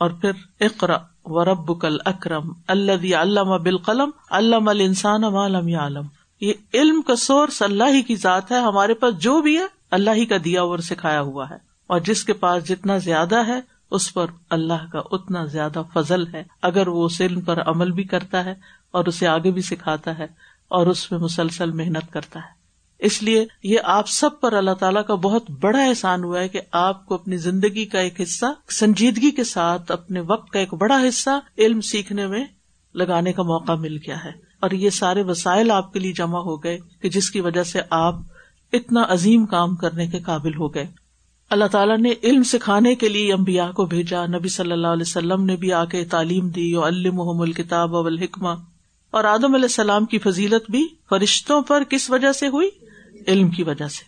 اور پھر اقرا و رب کل اکرم اللہ علامہ بالقلم علام السان عالم عالم یہ علم کا سورس اللہ ہی کی ذات ہے، ہمارے پاس جو بھی ہے، اللہ ہی کا دیا اور سکھایا ہوا ہے. اور جس کے پاس جتنا زیادہ ہے، اس پر اللہ کا اتنا زیادہ فضل ہے۔ اگر وہ اس علم پر عمل بھی کرتا ہے اور اسے آگے بھی سکھاتا ہے اور اس میں مسلسل محنت کرتا ہے۔ اس لیے یہ آپ سب پر اللہ تعالیٰ کا بہت بڑا احسان ہوا ہے کہ آپ کو اپنی زندگی کا ایک حصہ، سنجیدگی کے ساتھ اپنے وقت کا ایک بڑا حصہ علم سیکھنے میں لگانے کا موقع مل گیا ہے۔ اور یہ سارے وسائل آپ کے لیے جمع ہو گئے کہ جس کی وجہ سے آپ اتنا عظیم کام کرنے کے قابل ہو گئے۔ اللہ تعالیٰ نے علم سکھانے کے لیے امبیا کو بھیجا۔ نبی صلی اللہ علیہ وسلم نے بھی آ کے تعلیم دی الم الکتاب الحکمہ اور آدم علیہ السلام کی فضیلت بھی فرشتوں پر کس وجہ سے ہوئی؟ علم کی وجہ سے۔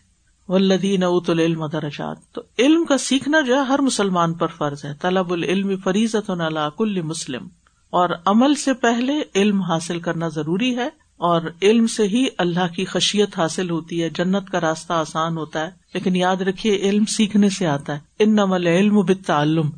ولدین اوت العلم درجات۔ تو علم کا سیکھنا جو ہے، ہر مسلمان پر فرض ہے۔ طلب العلم فریضت کل مسلم۔ اور عمل سے پہلے علم حاصل کرنا ضروری ہے۔ اور علم سے ہی اللہ کی خشیت حاصل ہوتی ہے، جنت کا راستہ آسان ہوتا ہے، لیکن یاد رکھیے علم سیکھنے سے آتا ہے۔ ان نمل علم بتعلم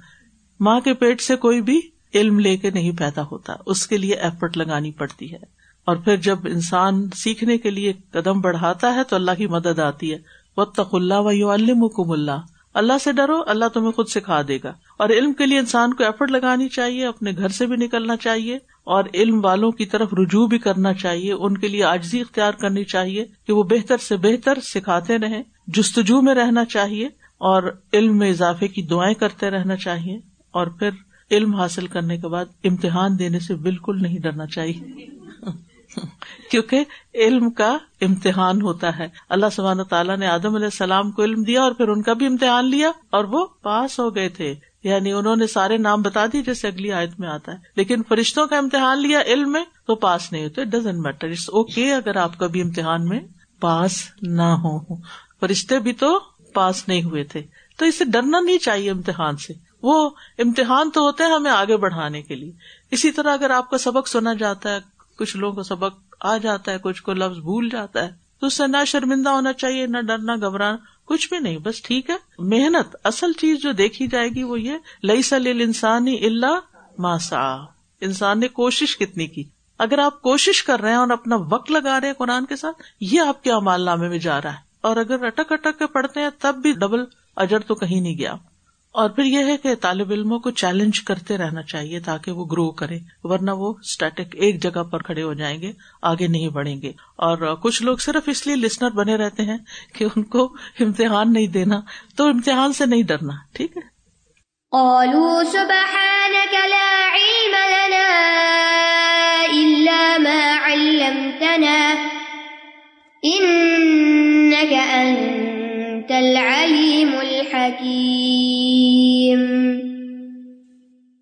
ماں کے پیٹ سے کوئی بھی علم لے کے نہیں پیدا ہوتا، اس کے لیے ایفرٹ لگانی پڑتی ہے۔ اور پھر جب انسان سیکھنے کے لیے قدم بڑھاتا ہے تو اللہ کی مدد آتی ہے۔ وہ اللہ و یو الم اللہ اللہ سے ڈرو، اللہ تمہیں خود سکھا دے گا۔ اور علم کے لیے انسان کو ایفرٹ لگانی چاہیے، اپنے گھر سے بھی نکلنا چاہیے، اور علم والوں کی طرف رجوع بھی کرنا چاہیے، ان کے لیے آجزی اختیار کرنی چاہیے کہ وہ بہتر سے بہتر سکھاتے رہیں، جستجو میں رہنا چاہیے، اور علم میں اضافے کی دعائیں کرتے رہنا چاہیے۔ اور پھر علم حاصل کرنے کے بعد امتحان دینے سے بالکل نہیں ڈرنا چاہیے۔ کیونکہ علم کا امتحان ہوتا ہے۔ اللہ سبحانہ تعالیٰ نے آدم علیہ السلام کو علم دیا اور پھر ان کا بھی امتحان لیا اور وہ پاس ہو گئے تھے۔ یعنی انہوں نے سارے نام بتا دی جیسے اگلی آیت میں آتا ہے۔ لیکن فرشتوں کا امتحان لیا علم میں تو پاس نہیں ہوتے۔ ڈزنٹ میٹر اٹس اوکے اگر آپ کبھی امتحان میں پاس نہ ہو فرشتے بھی تو پاس نہیں ہوئے تھے۔ تو اسے ڈرنا نہیں چاہیے امتحان سے۔ وہ امتحان تو ہوتے ہیں ہمیں آگے بڑھانے کے لیے۔ اسی طرح اگر آپ کا سبق سنا جاتا ہے کچھ لوگوں کو سبق آ جاتا ہے، کچھ کو لفظ بھول جاتا ہے۔ تو اس سے نہ شرمندہ ہونا چاہیے، نہ ڈرنا گھبرانا کچھ بھی نہیں، بس ٹھیک ہے۔ محنت، اصل چیز جو دیکھی جائے گی وہ یہ لئی سل انسانی اللہ ماسا انسان نے کوشش کتنی کی؟ اگر آپ کوشش کر رہے ہیں اور اپنا وقت لگا رہے ہیں قرآن کے ساتھ، یہ آپ کے امال نامے میں جا رہا ہے۔ اور اگر اٹک اٹک کے پڑھتے ہیں، تب بھی ڈبل اجر تو کہیں نہیں گیا۔ اور پھر یہ ہے کہ طالب علموں کو چیلنج کرتے رہنا چاہیے تاکہ وہ گرو کرے ورنہ وہ اسٹیٹک ایک جگہ پر کھڑے ہو جائیں گے، آگے نہیں بڑھیں گے۔ اور کچھ لوگ صرف اس لیے لسنر بنے رہتے ہیں کہ ان کو امتحان نہیں دینا، تو امتحان سے نہیں ڈرنا، ٹھیک ہے؟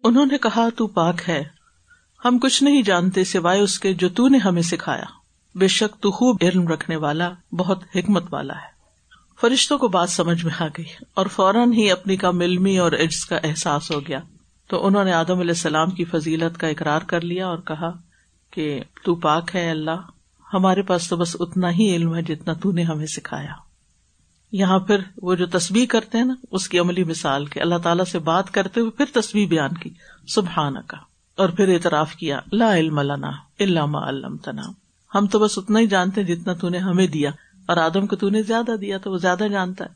انہوں نے کہا، تو پاک ہے۔ ہم کچھ نہیں جانتے سوائے اس کے جو تو نے ہمیں سکھایا۔ بے شک تو خوب علم رکھنے والا، بہت حکمت والا ہے۔ فرشتوں کو بات سمجھ میں آ گئی اور فوراً ہی اپنی کم علمی اور عجز کا احساس ہو گیا۔ تو انہوں نے آدم علیہ السلام کی فضیلت کا اقرار کر لیا اور کہا کہ، تو پاک ہے اللہ، ہمارے پاس تو بس اتنا ہی علم ہے جتنا تو نے ہمیں سکھایا۔ یہاں پھر وہ جو تصویر کرتے ہیں نا، اس کی عملی مثال کے اللہ تعالیٰ سے بات کرتے ہوئے پھر تصویر بیان کی سبحان کا اور پھر اعتراف کیا، لا علم لنا علامہ علم تنا ہم تو بس اتنا ہی جانتے جتنا تو نے ہمیں دیا، اور آدم کو تو نے زیادہ دیا، تو وہ زیادہ جانتا ہے۔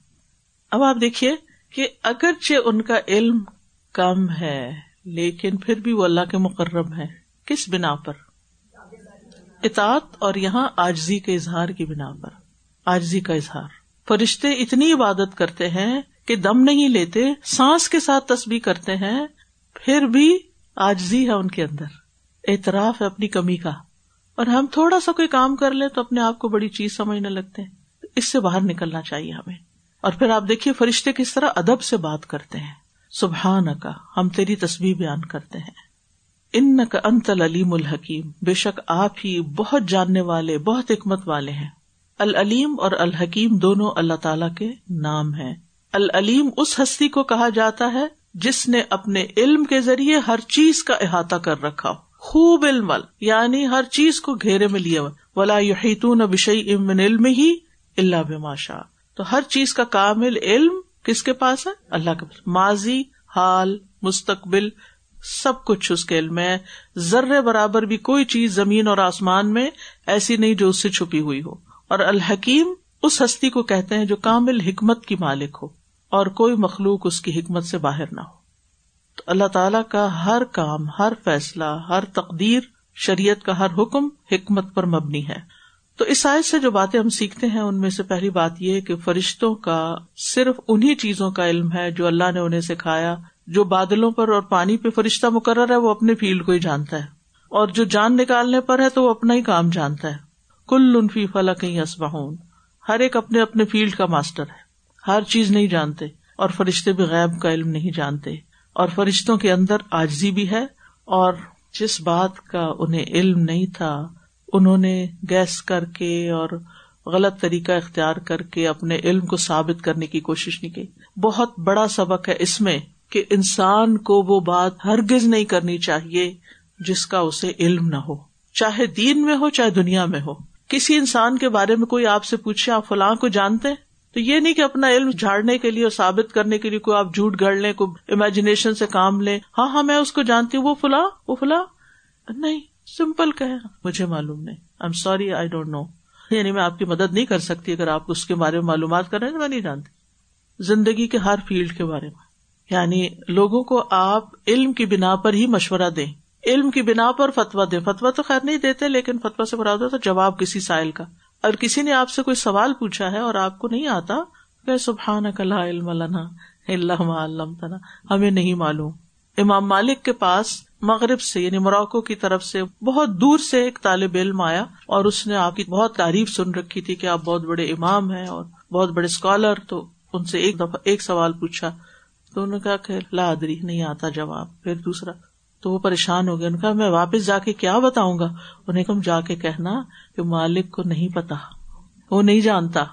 اب آپ دیکھیے کہ اگرچہ ان کا علم کم ہے، لیکن پھر بھی وہ اللہ کے مقرب ہے کس بنا پر؟ اطاعت اور یہاں آجزی کے اظہار کی بنا پر۔ آجزی کا اظہار۔ فرشتے اتنی عبادت کرتے ہیں کہ دم نہیں لیتے، سانس کے ساتھ تصویر کرتے ہیں، پھر بھی آجزی ہے ان کے اندر۔ اعتراف ہے اپنی کمی کا۔ اور ہم تھوڑا سا کوئی کام کر لیں تو اپنے آپ کو بڑی چیز سمجھنے لگتے ہیں۔ اس سے باہر نکلنا چاہیے ہمیں۔ اور پھر آپ دیکھیے فرشتے کس طرح ادب سے بات کرتے ہیں۔ سبحان کا ہم تیری تصویر بیان کرتے ہیں۔ ان کا انتل علیم الحکیم۔ بے شک آپ ہی بہت جاننے والے، بہت حکمت والے ہیں۔ العلیم اور الحکیم دونوں اللہ تعالی کے نام ہے العلیم اس ہستی کو کہا جاتا ہے جس نے اپنے علم کے ذریعے ہر چیز کا احاطہ کر رکھا۔ ہو خوب علم یعنی ہر چیز کو گھیرے میں لیا۔ ولا یحیطون بشئی امن علم ہی اللہ باشا تو ہر چیز کا کامل علم کس کے پاس ہے؟ اللہ کے پاس۔ ماضی، حال، مستقبل، سب کچھ اس کے علم ہے۔ ذرے برابر بھی کوئی چیز زمین اور آسمان میں ایسی نہیں جو اس سے چھپی ہوئی ہو۔ اور الحکیم اس ہستی کو کہتے ہیں جو کامل حکمت کی مالک ہو اور کوئی مخلوق اس کی حکمت سے باہر نہ ہو۔ تو اللہ تعالیٰ کا ہر کام، ہر فیصلہ، ہر تقدیر شریعت کا ہر حکم حکمت پر مبنی ہے۔ تو اس سائز سے جو باتیں ہم سیکھتے ہیں، ان میں سے پہلی بات یہ کہ فرشتوں کا صرف انہیں چیزوں کا علم ہے جو اللہ نے انہیں سکھایا، جو بادلوں پر اور پانی پہ فرشتہ مقرر ہے، وہ اپنے فیلڈ کو ہی جانتا ہے۔ اور جو جان نکالنے پر ہے تو وہ اپنا ہی کام جانتا ہے۔ کل انفی فلا کہیں اسبہون ہر ایک اپنے اپنے فیلڈ کا ماسٹر ہے۔ ہر چیز نہیں جانتے اور فرشتے بھی غیب کا علم نہیں جانتے۔ اور فرشتوں کے اندر آجزی بھی ہے اور جس بات کا انہیں علم نہیں تھا، انہوں نے گیس کر کے اور غلط طریقہ اختیار کر کے اپنے علم کو ثابت کرنے کی کوشش نہیں کی۔ بہت بڑا سبق ہے اس میں کہ انسان کو وہ بات ہرگز نہیں کرنی چاہیے جس کا اسے علم نہ ہو۔ چاہے دین میں ہو، چاہے دنیا میں ہو۔ کسی انسان کے بارے میں کوئی آپ سے پوچھے، آپ فلاں کو جانتے تو یہ نہیں کہ اپنا علم جھاڑنے کے لیے اور ثابت کرنے کے لیے کوئی آپ جھوٹ گڑ لیں، کوئی امیجنیشن سے کام لیں۔ ہاں ہاں میں اس کو جانتی ہوں، وہ فلاں وہ فلاں۔ نہیں سمپل کہ مجھے معلوم نہیں۔ I am sorry I don't know یعنی میں آپ کی مدد نہیں کر سکتی، اگر آپ اس کے بارے میں معلومات کر رہے ہیں تو میں نہیں جانتی۔ زندگی کے ہر فیلڈ کے بارے میں۔ یعنی لوگوں کو آپ علم کی بنا پر ہی مشورہ دیں۔ علم کی بنا پر فتوا دیں۔ فتوا تو خیر نہیں دیتے، لیکن فتوا سے براد ہوتا جواب کسی سائل کا۔ اور کسی نے آپ سے کوئی سوال پوچھا ہے اور آپ کو نہیں آتا، کہ سبحان علم اللہ علم تنا ہمیں نہیں معلوم۔ امام مالک کے پاس مغرب سے یعنی موراکو کی طرف سے بہت دور سے ایک طالب علم آیا اور اس نے آپ کی بہت تعریف سن رکھی تھی کہ آپ بہت بڑے امام ہیں اور بہت بڑے اسکالر تو ان سے ایک دفعہ ایک سوال پوچھا۔ تو انہوں نے کہا کہ لادری نہیں آتا جواب۔ پھر دوسرا تو وہ پریشان ہو گیا ان کا میں واپس جا کے کیا بتاؤں گا؟ انہیں کم جا کے کہنا کہ مالک کو نہیں پتا، وہ نہیں جانتا۔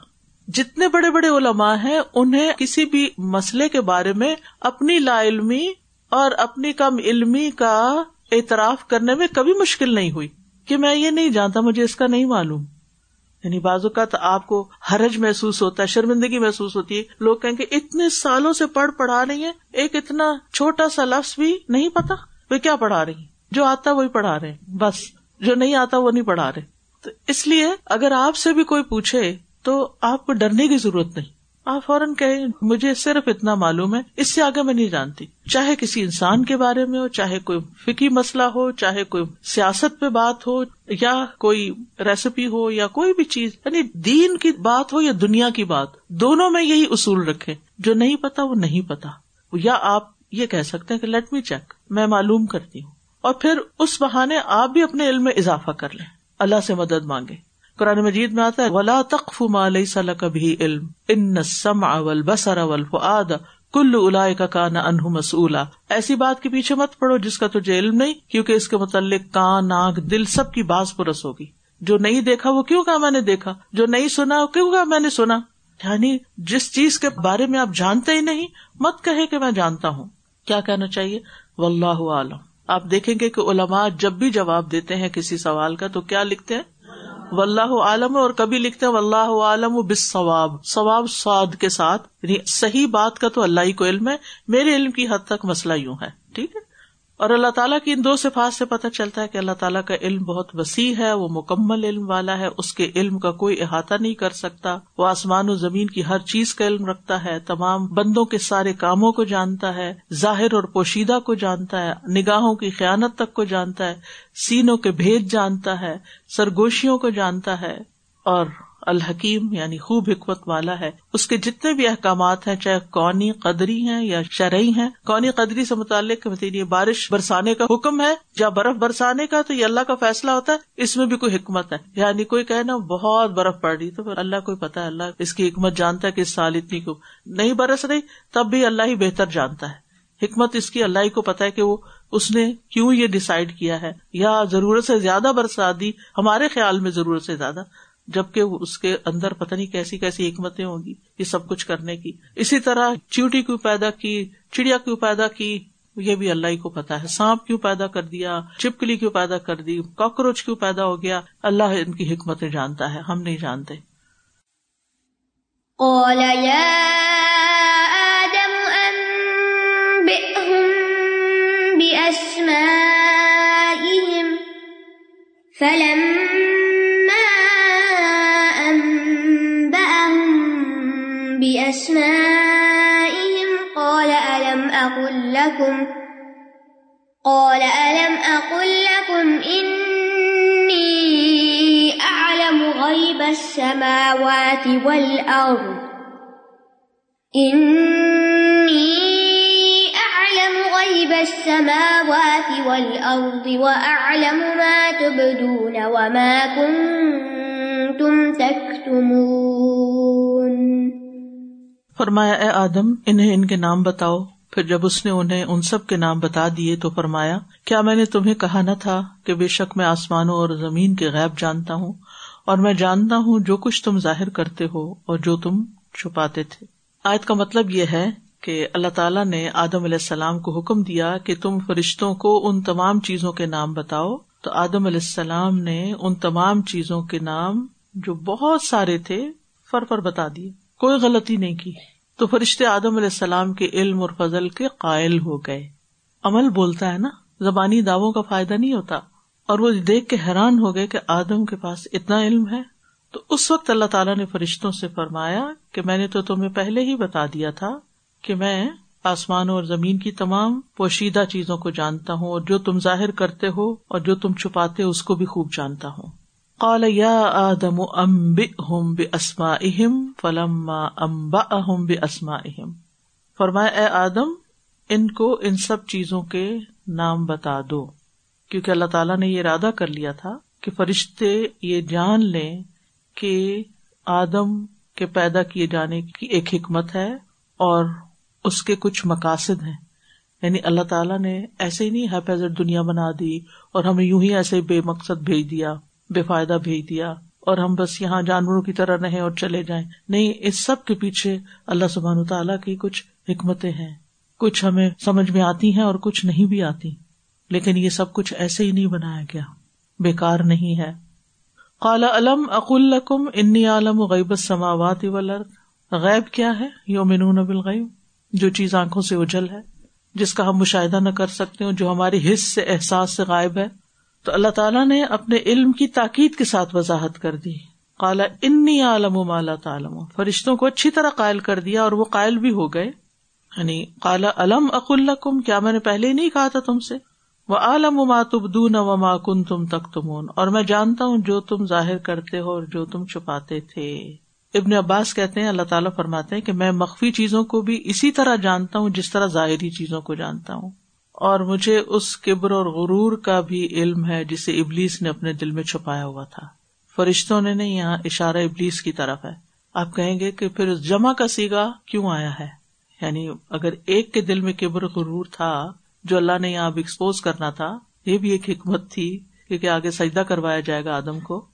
جتنے بڑے بڑے علماء ہیں، انہیں کسی بھی مسئلے کے بارے میں اپنی لا علمی اور اپنی کم علمی کا اعتراف کرنے میں کبھی مشکل نہیں ہوئی کہ میں یہ نہیں جانتا، مجھے اس کا نہیں معلوم۔ یعنی بازو کا تو آپ کو حرج محسوس ہوتا ہے، شرمندگی محسوس ہوتی ہے۔ لوگ کہیں گے، اتنے سالوں سے پڑھ پڑھا رہی ہیں، ایک اتنا چھوٹا سا لفظ بھی نہیں پتا۔ وہ کیا پڑھا رہی جو آتا وہی پڑھا رہے بس، جو نہیں آتا وہ نہیں پڑھا رہے۔ تو اس لیے اگر آپ سے بھی کوئی پوچھے تو آپ کو ڈرنے کی ضرورت نہیں۔ آپ فوراً کہ مجھے صرف اتنا معلوم ہے، اس سے آگے میں نہیں جانتی۔ چاہے کسی انسان کے بارے میں ہو، چاہے کوئی فکی مسئلہ ہو، چاہے کوئی سیاست پہ بات ہو، یا کوئی ریسیپی ہو، یا کوئی بھی چیز یعنی دین کی بات ہو یا دنیا کی بات، دونوں میں یہی اصول رکھے جو نہیں پتا، وہ نہیں پتا۔ یا آپ یہ کہہ سکتے ہیں کہ لیٹ می چیک میں معلوم کرتی ہوں۔ اور پھر اس بہانے آپ بھی اپنے علم میں اضافہ کر لیں۔ اللہ سے مدد مانگے۔ قرآن مجید میں آتا ہے، ولا تخف مالئی صلاح کبھی علم ان سم اول بسر اول فعاد کل الا کا کانا انہ مسلا ایسی بات کے پیچھے مت پڑو جس کا تجھے علم نہیں، کیونکہ اس کے متعلق کان آنکھ دل سب کی باز پرس ہوگی۔ جو نہیں دیکھا وہ کیوں کہا میں نے دیکھا؟ جو نہیں سنا وہ کیوں کہا میں نے سنا؟ یعنی جس چیز کے بارے میں آپ جانتے ہی نہیں، مت کہے کہ میں جانتا ہوں۔ کیا کہنا چاہیے؟ و اللہ عالم آپ دیکھیں گے کہ علماء جب بھی جواب دیتے ہیں کسی سوال کا تو کیا لکھتے ہیں؟ و اللہ عالم اور کبھی لکھتے ہیں و اللہ عالم و بس ثواب ثواب سعد کے ساتھ یعنی صحیح بات کا تو اللہ ہی کو علم ہے، میرے علم کی حد تک مسئلہ یوں ہے۔ ٹھیک ہے؟ اور اللہ تعالیٰ کی ان دو صفات سے پتہ چلتا ہے کہ اللہ تعالیٰ کا علم بہت وسیع ہے، وہ مکمل علم والا ہے، اس کے علم کا کوئی احاطہ نہیں کر سکتا۔ وہ آسمان و زمین کی ہر چیز کا علم رکھتا ہے، تمام بندوں کے سارے کاموں کو جانتا ہے، ظاہر اور پوشیدہ کو جانتا ہے، نگاہوں کی خیانت تک کو جانتا ہے، سینوں کے بھید جانتا ہے، سرگوشیوں کو جانتا ہے اور الحکیم یعنی خوب حکمت والا ہے۔ اس کے جتنے بھی احکامات ہیں، چاہے کونی قدری ہیں یا شرعی ہیں کونی قدری سے متعلق مطلب بارش برسانے کا حکم ہے یا برف برسانے کا، تو یہ اللہ کا فیصلہ ہوتا ہے۔ اس میں بھی کوئی حکمت ہے۔ یعنی کوئی کہنا بہت برف پڑ رہی تو پھر اللہ کو پتا ہے۔ اللہ اس کی حکمت جانتا ہے کہ اس سال اتنی کو نہیں برس رہی، تب بھی اللہ ہی بہتر جانتا ہے۔ حکمت اس کی، اللہ ہی کو پتا ہے کہ وہ اس نے کیوں یہ ڈسائڈ کیا ہے۔ یا ضرورت سے زیادہ برسات دی، ہمارے خیال میں ضرورت سے زیادہ۔ جبکہ اس کے اندر پتہ نہیں کیسی کیسی حکمتیں ہوں گی یہ سب کچھ کرنے کی۔ اسی طرح چیوٹی کیوں پیدا کی، چڑیا کیوں پیدا کی، یہ بھی اللہ ہی کو پتا ہے۔ سانپ کیوں پیدا کر دیا، چپکلی کیوں پیدا کر دی، کاکروچ کیوں پیدا ہو گیا، اللہ ان کی حکمتیں جانتا ہے، ہم نہیں جانتے۔ بأسمائهم لكم قال ألم أقل لكم إني أعلم غيب السماوات والأرض إني أعلم غيب السماوات والأرض وأعلم ما تبدون وما كنتم تكتمون فرمایا، اے آدم، انہیں ان کے نام بتاؤ۔ پھر جب اس نے انہیں ان سب کے نام بتا دیے تو فرمایا، کیا میں نے تمہیں کہا نہ تھا کہ بے شک میں آسمانوں اور زمین کے غیب جانتا ہوں، اور میں جانتا ہوں جو کچھ تم ظاہر کرتے ہو اور جو تم چھپاتے تھے؟ آیت کا مطلب یہ ہے کہ اللہ تعالیٰ نے آدم علیہ السلام کو حکم دیا کہ تم فرشتوں کو ان تمام چیزوں کے نام بتاؤ۔ تو آدم علیہ السلام نے ان تمام چیزوں کے نام جو بہت سارے تھے، فر پر بتا دیے۔ کوئی غلطی نہیں کی۔ تو فرشتے آدم علیہ السلام کے علم اور فضل کے قائل ہو گئے۔ عمل بولتا ہے نا، زبانی دعووں کا فائدہ نہیں ہوتا۔ اور وہ دیکھ کے حیران ہو گئے کہ آدم کے پاس اتنا علم ہے۔ تو اس وقت اللہ تعالیٰ نے فرشتوں سے فرمایا کہ میں نے تو تمہیں پہلے ہی بتا دیا تھا کہ میں آسمانوں اور زمین کی تمام پوشیدہ چیزوں کو جانتا ہوں اور جو تم ظاہر کرتے ہو اور جو تم چھپاتے ہو اس کو بھی خوب جانتا ہوں۔ قال یا آدم انبئهم باسمائهم فلما انبأهم باسمائهم فرمایا، اے آدم، ان کو ان سب چیزوں کے نام بتا دو، کیونکہ اللہ تعالیٰ نے یہ ارادہ کر لیا تھا کہ فرشتے یہ جان لیں کہ آدم کے پیدا کیے جانے کی ایک حکمت ہے اور اس کے کچھ مقاصد ہیں۔ یعنی اللہ تعالیٰ نے ایسے ہی نہیں حفاظت دنیا بنا دی اور ہمیں یوں ہی ایسے بے مقصد بھیج دیا۔ بے فائدہ بھیج دیا اور ہم بس یہاں جانوروں کی طرح رہیں اور چلے جائیں۔ نہیں، اس سب کے پیچھے اللہ سبحان تعالیٰ کی کچھ حکمتیں ہیں۔ کچھ ہمیں سمجھ میں آتی ہیں اور کچھ نہیں بھی آتی۔ لیکن یہ سب کچھ ایسے ہی نہیں بنایا گیا۔ بےکار نہیں ہے۔ کالا علم القم انی عالم غیب سماوات غیب کیا ہے؟ یومنون بالغیب۔ جو چیز آنکھوں سے اجل ہے، جس کا ہم مشاہدہ نہ کر سکتے جو ہماری حص سے احساس سے غائب ہے۔ تو اللہ تعالیٰ نے اپنے علم کی تاکید کے ساتھ وضاحت کر دی۔ کالا انی عالم و مالا تعالم فرشتوں کو اچھی طرح قائل کر دیا اور وہ قائل بھی ہو گئے۔ یعنی کالا علم اق القم کیا میں نے پہلے ہی نہیں کہا تھا تم سے۔ وہ عالم و ماتبدون و ما کن تم تک تمون اور میں جانتا ہوں جو تم ظاہر کرتے ہو اور جو تم چھپاتے تھے۔ ابن عباس کہتے ہیں، اللہ تعالیٰ فرماتے ہیں کہ میں مخفی چیزوں کو بھی اسی طرح جانتا ہوں، جس طرح ظاہری چیزوں کو جانتا ہوں۔ اور مجھے اس کبر اور غرور کا بھی علم ہے جسے ابلیس نے اپنے دل میں چھپایا ہوا تھا۔ فرشتوں نے نہیں، یہاں اشارہ ابلیس کی طرف ہے۔ آپ کہیں گے کہ پھر جمع کا سیگا کیوں آیا ہے؟ یعنی اگر ایک کے دل میں کبر غرور تھا جو اللہ نے یہاں اب ایکسپوز کرنا تھا، یہ بھی ایک حکمت تھی کیونکہ آگے سجدہ کروایا جائے گا آدم کو۔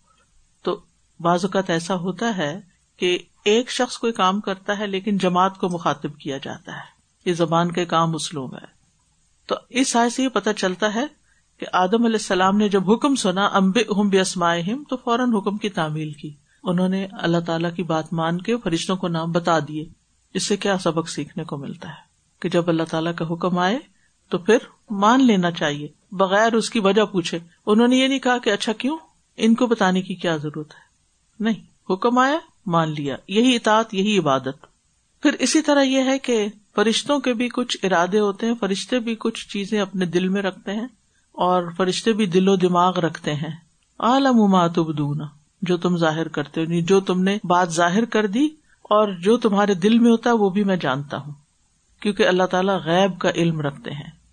تو بعض اوقات ایسا ہوتا ہے کہ ایک شخص کوئی کام کرتا ہے لیکن جماعت کو مخاطب کیا جاتا ہے۔ یہ زبان کے کام اسلوب ہے۔ تو اس آئے سے یہ پتا چلتا ہے کہ آدم علیہ السلام نے جب حکم سنا امب ہم بسمائے تو فوراً حکم کی تعمیل کی۔ انہوں نے اللہ تعالیٰ کی بات مان کے فرشتوں کو نام بتا دیے۔ اس سے کیا سبق سیکھنے کو ملتا ہے؟ کہ جب اللہ تعالیٰ کا حکم آئے، تو پھر مان لینا چاہیے۔ بغیر اس کی وجہ پوچھے۔ انہوں نے یہ نہیں کہا کہ اچھا کیوں؟ ان کو بتانے کی کیا ضرورت ہے؟ نہیں۔ حکم آیا، مان لیا۔ یہی اطاعت، یہی عبادت۔ پھر اسی طرح یہ ہے کہ فرشتوں کے بھی کچھ ارادے ہوتے ہیں، فرشتے بھی کچھ چیزیں اپنے دل میں رکھتے ہیں اور فرشتے بھی دل و دماغ رکھتے ہیں۔ عالم ماتبدون جو تم ظاہر کرتے ہو یعنی جو تم نے بات ظاہر کر دی اور جو تمہارے دل میں ہوتا ہے، وہ بھی میں جانتا ہوں، کیونکہ اللہ تعالیٰ غیب کا علم رکھتے ہیں۔